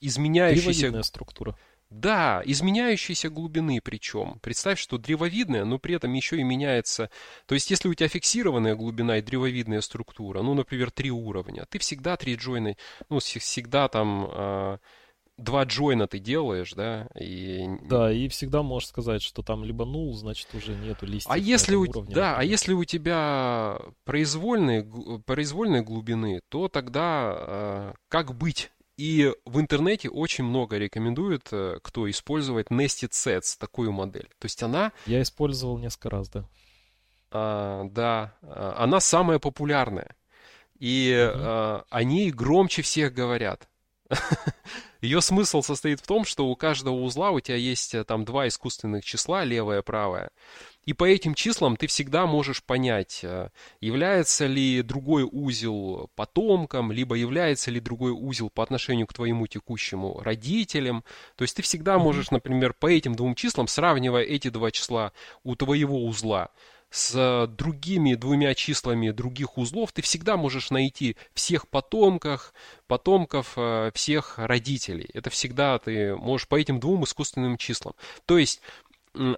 Speaker 2: изменяющаяся...
Speaker 1: структура.
Speaker 2: Да, изменяющейся глубины причем. Представь, что древовидная, но при этом еще и меняется. То есть, если у тебя фиксированная глубина и древовидная структура, ну, например, три уровня, ты всегда три джойна, ну, всегда там э, два джойна ты делаешь, да, и...
Speaker 1: Да, и всегда можешь сказать, что там либо нул, значит, уже нету листьев
Speaker 2: а если у...
Speaker 1: уровне.
Speaker 2: Да, а если у тебя произвольные, произвольные глубины, то тогда э, как быть? И в интернете очень много рекомендуют, э, кто использовать Nested Sets, такую модель. То есть она...
Speaker 1: Я использовал несколько раз, да.
Speaker 2: А, да, а, она самая популярная. И угу. а, о ней громче всех говорят. Ее смысл состоит в том, что у каждого узла у тебя есть э, там два искусственных числа, левое и правое. И по этим числам ты всегда можешь понять, э, является ли другой узел потомком, либо является ли другой узел по отношению к твоему текущему родителям. То есть ты всегда можешь, например, по этим двум числам, сравнивая эти два числа у твоего узла, с другими двумя числами других узлов, ты всегда можешь найти всех потомков, потомков э, всех родителей. Это всегда ты можешь по этим двум искусственным числам. То есть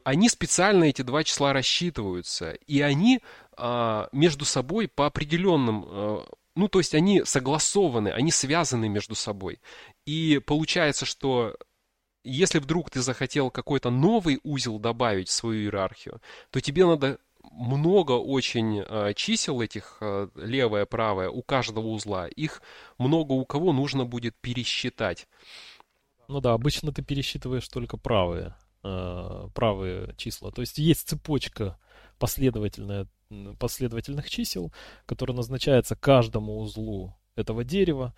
Speaker 2: они специально эти два числа рассчитываются, и они а, между собой по определенным, а, ну то есть они согласованы, они связаны между собой. И получается, что если вдруг ты захотел какой-то новый узел добавить в свою иерархию, то тебе надо много очень э, чисел этих, э, левое, правое, у каждого узла. Их много у кого нужно будет пересчитать.
Speaker 1: Ну да, обычно ты пересчитываешь только правые. Э, правые числа. То есть есть цепочка последовательная, последовательных чисел, которая назначается каждому узлу этого дерева.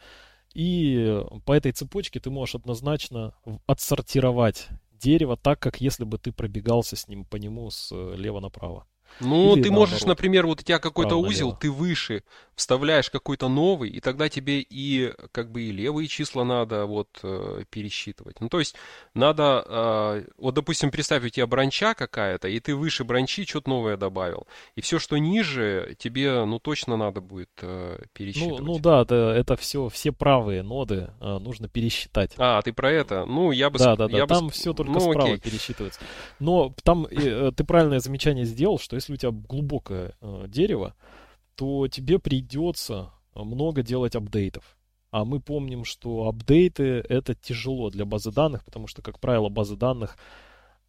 Speaker 1: И по этой цепочке ты можешь однозначно отсортировать дерево так, как если бы ты пробегался с ним по нему слева направо.
Speaker 2: Ну, Или ты можешь, например, вот у тебя какой-то узел, ты выше вставляешь какой-то новый, и тогда тебе и как бы и левые числа надо вот э, пересчитывать. Ну, то есть надо, э, вот, допустим, представь, у тебя бранча какая-то, и ты выше бранчи что-то новое добавил. И все, что ниже, тебе, ну, точно надо будет э, пересчитывать.
Speaker 1: Ну, ну да, это, это все, все правые ноды э, нужно пересчитать.
Speaker 2: А, ты про это? Ну, я бы...
Speaker 1: Да, да, да,
Speaker 2: я
Speaker 1: там
Speaker 2: бы...
Speaker 1: все только ну, справа окей. пересчитывается. Но там ты правильное замечание сделал, что если у тебя глубокое дерево, то тебе придется много делать апдейтов. А мы помним, что апдейты это тяжело для базы данных, потому что, как правило, базы данных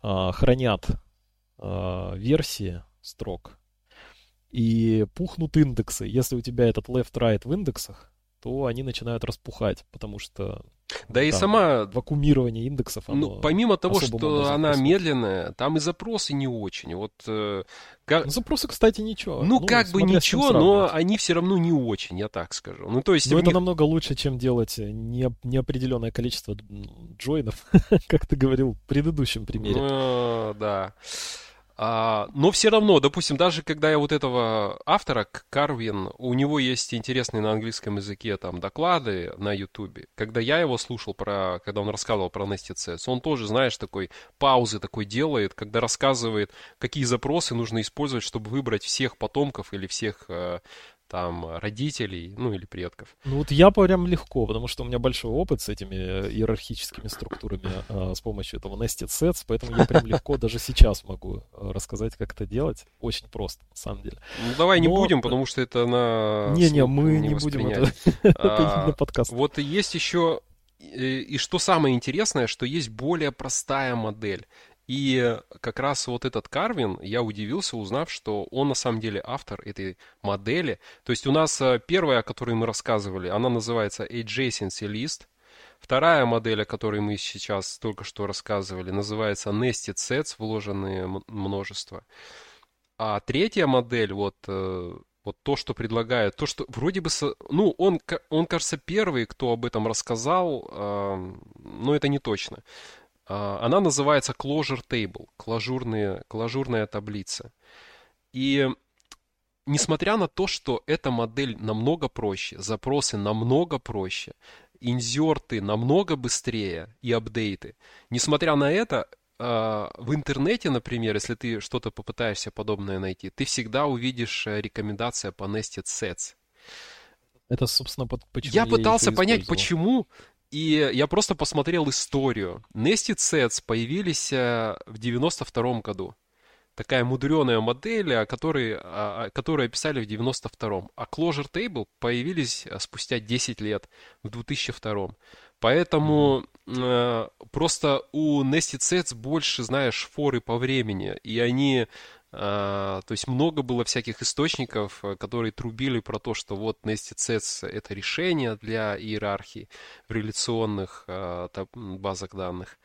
Speaker 1: э, хранят э, версии строк и пухнут индексы. Если у тебя этот left-right в индексах, то они начинают распухать, потому что
Speaker 2: да и сама...
Speaker 1: Вакуумирование индексов,
Speaker 2: ну, оно Ну, помимо того, что она медленная, там и запросы не очень. Вот, э,
Speaker 1: как... Ну, запросы, кстати, ничего.
Speaker 2: Ну, ну как бы ничего, но они все равно не очень, я так скажу. Ну, то есть...
Speaker 1: Но это намного лучше, чем делать не, неопределенное количество джойнов, как ты говорил в предыдущем примере.
Speaker 2: Ну, да. А, но все равно, допустим, даже когда я вот этого автора, Карвин, у него есть интересные на английском языке там доклады на ютубе. Когда я его слушал, про, когда он рассказывал про Nested он тоже, знаешь, такой паузы такой делает, когда рассказывает, какие запросы нужно использовать, чтобы выбрать всех потомков или всех э, там родителей, ну или предков.
Speaker 1: Ну вот я прям легко, потому что у меня большой опыт с этими э, иерархическими структурами а, с помощью этого nested sets, поэтому я прям легко даже сейчас могу э, рассказать, как это делать. Очень просто, на самом деле.
Speaker 2: Ну давай Но... не будем, потому что это на...
Speaker 1: Не-не, мы не, не будем это, это на подкаст.
Speaker 2: Вот есть еще и что самое интересное, что есть более простая модель. И как раз вот этот Карвин, я удивился, узнав, что он на самом деле автор этой модели. То есть у нас э, первая, о которой мы рассказывали, она называется Adjacency List. Вторая модель, о которой мы сейчас только что рассказывали, называется Nested Sets, вложенные множество. А третья модель, вот, э, вот то, что предлагает, то, что вроде бы, ну, он, он кажется, первый, кто об этом рассказал, но это не точно. А, она называется Closure Table, клажурная, клажурная таблица. И несмотря на то, что эта модель намного проще, запросы намного проще, инзерты намного быстрее и апдейты. Несмотря на это, а, в интернете, например, если ты что-то попытаешься подобное найти, ты всегда увидишь э, рекомендация по Nested Sets.
Speaker 1: Это, собственно,
Speaker 2: почему я, я пытался понять, почему, и я просто посмотрел историю. Nested Sets появились э, в 92 году такая мудреная модель, которой, которую описали в 92-м. А Closure Table появились э, спустя 10 лет, в 2002 Поэтому э, просто у Nested Sets больше, знаешь, форы по времени. И они то есть много было всяких источников, э, которые трубили про то, что вот Nested Sets это решение для иерархии в реляционных uh, базах данных.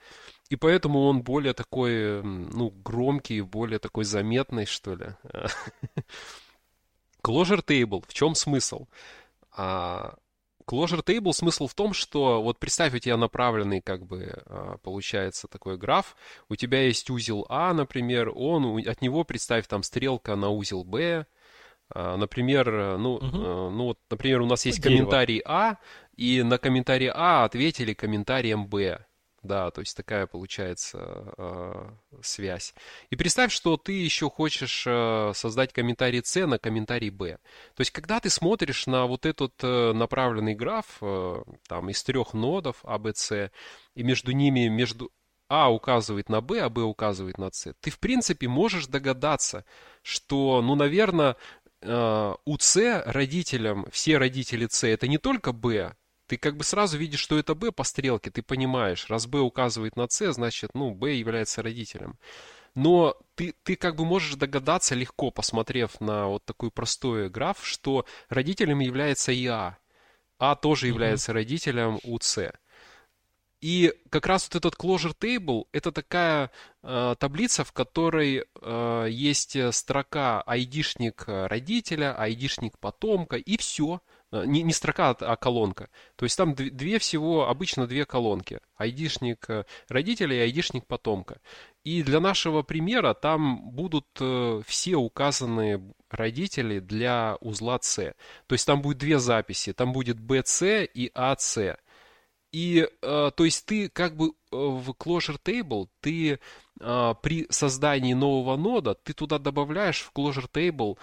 Speaker 2: И поэтому он более такой, ну, громкий, более такой заметный, что ли. Closure Table, в чем смысл? А, Closure Table смысл в том, что вот представь, у тебя направленный, как бы, а, получается такой граф, у тебя есть узел А, например, он, от него представь там стрелка на узел Б, а, Например, ну, угу. ну вот, например, у нас есть Дерево. комментарий А, и на комментарий А ответили комментарием Б. Да, то есть такая получается э, связь. И представь, что ты еще хочешь э, создать комментарий С на комментарий Б. То есть когда ты смотришь на вот этот э, направленный граф, э, там из трех нодов А, Б, С, и между ними, между а указывает на Б, а Б указывает на С. Ты, в принципе, можешь догадаться, что, ну, наверное, э, у С родителям, все родители С это не только Б, ты как бы сразу видишь, что это Б по стрелке, ты понимаешь, раз Б указывает на С, значит, ну, Б является родителем. Но ты, ты как бы можешь догадаться легко, посмотрев на вот такой простой граф, что родителем является и А. А тоже является mm-hmm. родителем у С. И как раз вот этот closure table это такая э, таблица, в которой э, есть строка айдишник родителя, айдишник потомка, и все. Не, не строка, а, а колонка. То есть там две всего, обычно две колонки. Айдишник э, родителя и айдишник потомка. И для нашего примера там будут э, все указаны родители для узла C. То есть там будет две записи. Там будет BC и AC. И, то есть ты как бы в Closure Table, ты при создании нового нода, ты туда добавляешь в Closure Table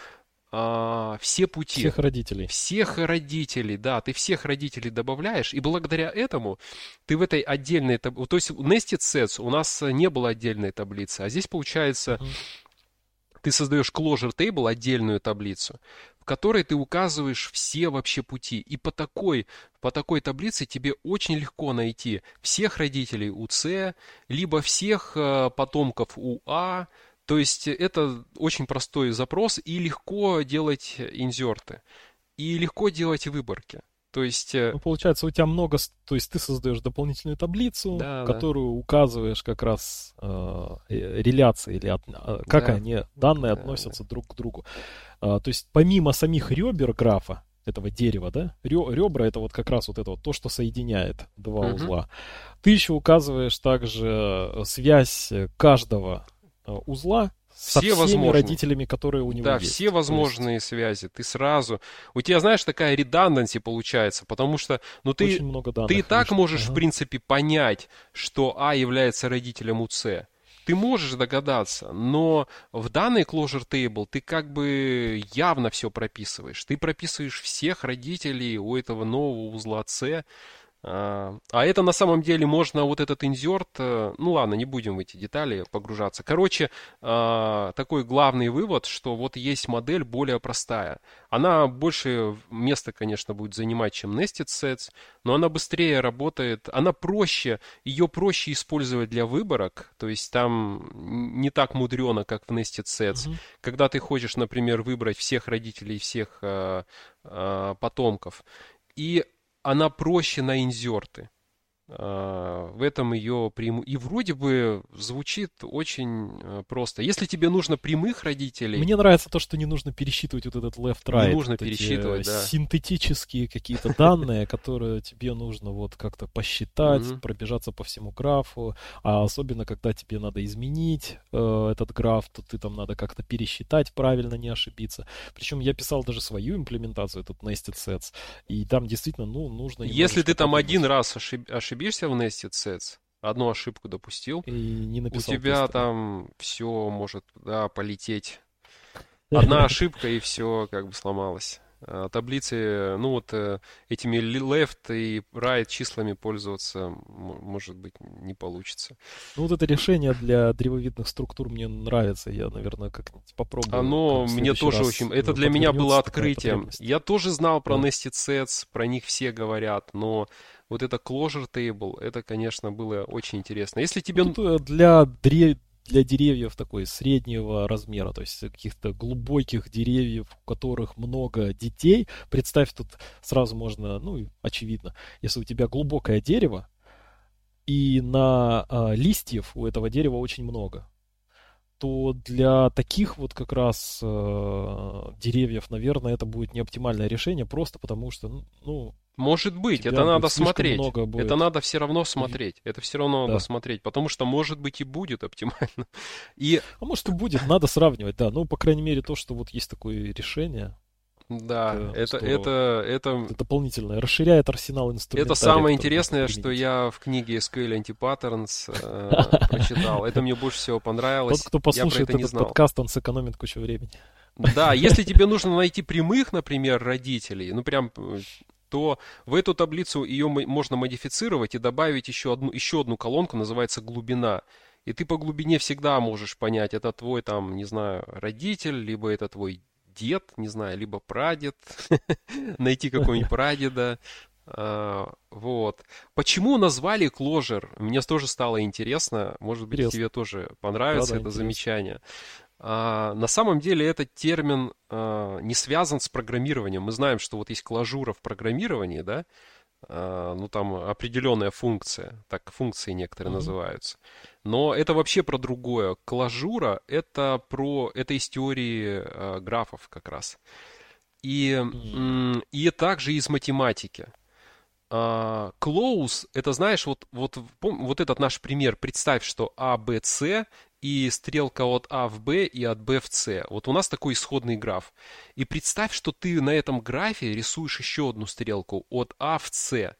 Speaker 2: а, все пути.
Speaker 1: Всех родителей.
Speaker 2: Всех родителей, да, ты всех родителей добавляешь, и благодаря этому ты в этой отдельной таблице, то есть Nested Sets у нас не было отдельной таблицы, а здесь получается, uh-huh. ты создаешь Closure Table, отдельную таблицу, в которой ты указываешь все вообще пути, и по такой, по такой таблице тебе очень легко найти всех родителей у С, либо всех э, потомков у А, то есть это очень простой запрос и легко делать инзерты. И легко делать выборки. То есть... Э,
Speaker 1: ну, получается, у тебя много... То есть ты создаешь дополнительную таблицу, да, которую да. указываешь как раз э, э реляции, или от, э, как да. они, данные да, относятся да. друг к другу. А, то есть помимо самих ребер графа, этого дерева, да, ребра это вот как раз вот это вот то, что соединяет два uh-huh. узла. Ты еще указываешь также связь каждого Э, узла со все всеми возможные. родителями, которые у него
Speaker 2: да,
Speaker 1: есть.
Speaker 2: Да, все возможные есть... связи. Ты сразу... У тебя, знаешь, такая реданданси получается, потому что ну, ты, Очень много данных, ты и так конечно. можешь, ага. в принципе, понять, что А является родителем у С. Ты можешь догадаться, но в данный closure table ты как бы явно все прописываешь. Ты прописываешь всех родителей у этого нового узла С, а, а это на самом деле можно вот этот инзерт, э, ну ладно, не будем в эти детали погружаться. Короче, а, такой главный вывод, что вот есть модель более простая. Она больше места, конечно, будет занимать, чем Nested Sets, но она быстрее работает, она проще, ее проще использовать для выборок, то есть там не так мудрено, как в Nested Sets. Mm-hmm. Когда ты хочешь, например, выбрать всех родителей, всех а, потомков, и она проще на инзерты. А, в этом ее преимущество. И вроде бы звучит очень э, просто. Если тебе нужно прямых родителей...
Speaker 1: Мне нравится то, что не нужно пересчитывать вот этот left-right.
Speaker 2: Не нужно пересчитывать, да.
Speaker 1: Синтетические какие-то данные, которые тебе нужно вот как-то посчитать, пробежаться по всему графу. А особенно, когда тебе надо изменить э, этот граф, то ты там надо как-то пересчитать правильно, не ошибиться. Причем я писал даже свою имплементацию, этот nested sets, и там действительно, ну, нужно...
Speaker 2: Если ты там один раз ошиб ошибишься в nested sets, одну ошибку допустил,
Speaker 1: и не написал
Speaker 2: у тебя
Speaker 1: тесты.
Speaker 2: там все может да, полететь. Одна ошибка и все как бы сломалось. А, таблицы, ну вот э, этими left и right числами пользоваться, может быть, не получится.
Speaker 1: Ну вот это решение для древовидных структур мне нравится, я, наверное, как-нибудь попробую.
Speaker 2: Оно мне тоже очень... Это для меня было открытием. Я тоже знал про да. nested sets, про них все говорят, но вот это closure table, это, конечно, было очень интересно. Если тебе...
Speaker 1: Тут для, дре... для деревьев такой среднего размера, то есть каких-то глубоких деревьев, у которых много детей, представь, тут сразу можно, ну, очевидно, если у тебя глубокое дерево, и на э, листьев у этого дерева очень много, то для таких вот как раз э, деревьев, наверное, это будет не оптимальное решение, просто потому что, ну,
Speaker 2: может быть, это надо смотреть. Это надо все равно смотреть. Это все равно да. надо смотреть, потому что может быть и будет оптимально.
Speaker 1: И... А может и будет, надо сравнивать, да. Ну, по крайней мере, то, что вот есть такое решение.
Speaker 2: Да, это, это, это,
Speaker 1: это дополнительное, расширяет арсенал инструментов.
Speaker 2: Это самое интересное, что я в книге SQL Anti-Patterns э, прочитал. Это мне больше всего понравилось.
Speaker 1: Тот, кто послушает этот подкаст, он сэкономит кучу времени.
Speaker 2: Да, если тебе нужно найти прямых, например, родителей, ну прям то в эту таблицу ее можно модифицировать и добавить еще одну, еще одну колонку, называется глубина. И ты по глубине всегда можешь понять, это твой там, не знаю, родитель, либо это твой дед, не знаю, либо прадед, найти какого-нибудь прадеда. А, вот. Почему назвали Clojure? Мне тоже стало интересно. Может быть, интересно. тебе тоже понравится да, да, это интересно. замечание. А, на самом деле этот термин а, не связан с программированием. Мы знаем, что вот есть клажура в программировании, да, а, ну там определенная функция, так функции некоторые mm-hmm. называются. Но это вообще про другое. Клажура это про это из теории графов как раз. И, mm-hmm. и также из математики. Close, это знаешь, вот, вот, вот этот наш пример, представь, что А, Б, С и стрелка от А в Б и от Б в С. Вот у нас такой исходный граф. И представь, что ты на этом графе рисуешь еще одну стрелку от А в С.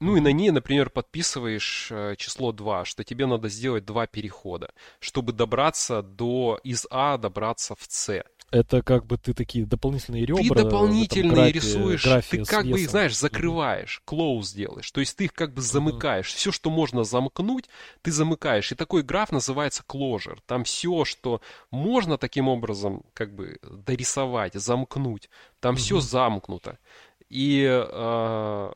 Speaker 2: Ну и на ней, например, подписываешь э, число 2, что тебе надо сделать два перехода, чтобы добраться до из А добраться в С
Speaker 1: это как бы ты такие дополнительные ребра.
Speaker 2: Ты дополнительные графе, рисуешь, ты как бы их, знаешь, закрываешь, close делаешь. То есть ты их как бы замыкаешь. Uh-huh. Все, что можно замкнуть, ты замыкаешь. И такой граф называется closure. Там все, что можно таким образом как бы дорисовать, замкнуть, там uh-huh. все замкнуто. И э,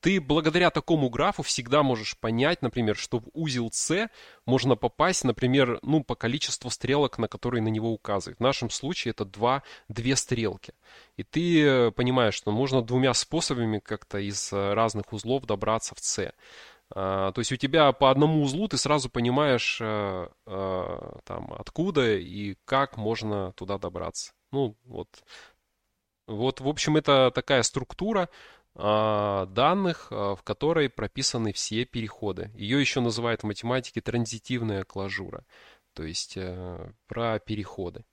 Speaker 2: ты благодаря такому графу всегда можешь понять, например, что в узел С можно попасть, например, ну, по количеству стрелок, на которые на него указывает. В нашем случае это два, две стрелки. И ты понимаешь, что можно двумя способами как-то из разных узлов добраться в С. А, то есть у тебя по одному узлу ты сразу понимаешь, а, а, там, откуда и как можно туда добраться. Ну, вот. Вот, в общем, это такая структура, данных, а, в которой прописаны все переходы. Ее еще называют в математике транзитивная клажура, то есть э, про переходы.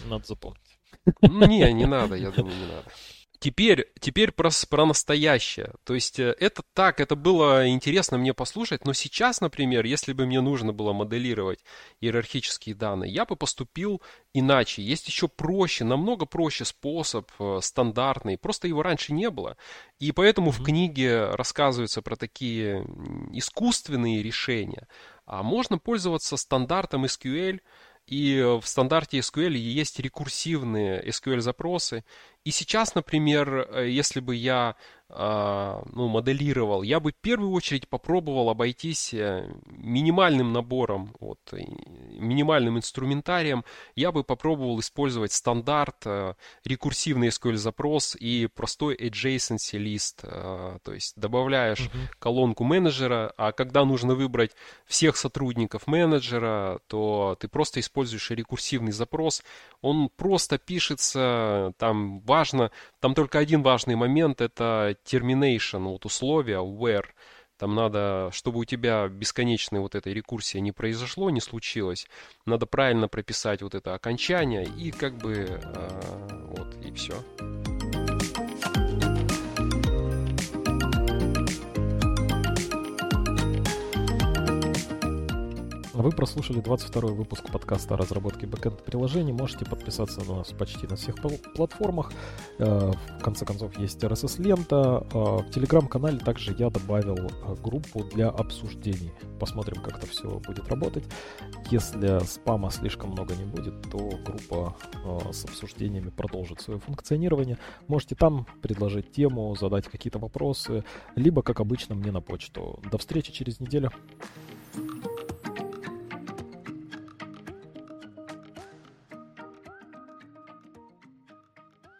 Speaker 1: Надо запомнить.
Speaker 2: Не, не надо, я думаю, не надо. Теперь, теперь про, про настоящее. То есть э, это так, это было интересно мне послушать, но сейчас, например, если бы мне нужно было моделировать иерархические данные, я бы поступил иначе. Есть еще проще, намного проще способ, э, стандартный, просто его раньше не было. И поэтому в книге рассказывается про такие искусственные решения. А можно пользоваться стандартом SQL, и в стандарте SQL есть рекурсивные SQL-запросы. И сейчас, например, э, если бы я ну, моделировал, я бы в первую очередь попробовал обойтись э, минимальным набором, вот, минимальным инструментарием. Я бы попробовал использовать стандарт, э, рекурсивный SQL запрос и простой adjacency лист. Э, то есть добавляешь uh-huh. колонку менеджера, а когда нужно выбрать всех сотрудников менеджера, то ты просто используешь рекурсивный запрос. Он просто пишется, там важно, там только один важный момент, это termination, вот условия, where, там надо, чтобы у тебя бесконечной вот этой рекурсии не произошло, не случилось, надо правильно прописать вот это окончание и как бы э, вот и все.
Speaker 1: Вы прослушали 22 выпуск подкаста о разработке бэкэнд-приложений. Можете подписаться на нас почти на всех платформах. Э, в конце концов, есть RSS-лента. Э, в телеграм-канале также я добавил э, группу для обсуждений. Посмотрим, как это все будет работать. Если спама слишком много не будет, то группа с обсуждениями продолжит свое функционирование. Можете там предложить тему, задать какие-то вопросы, либо, как обычно, мне на почту. До встречи через неделю.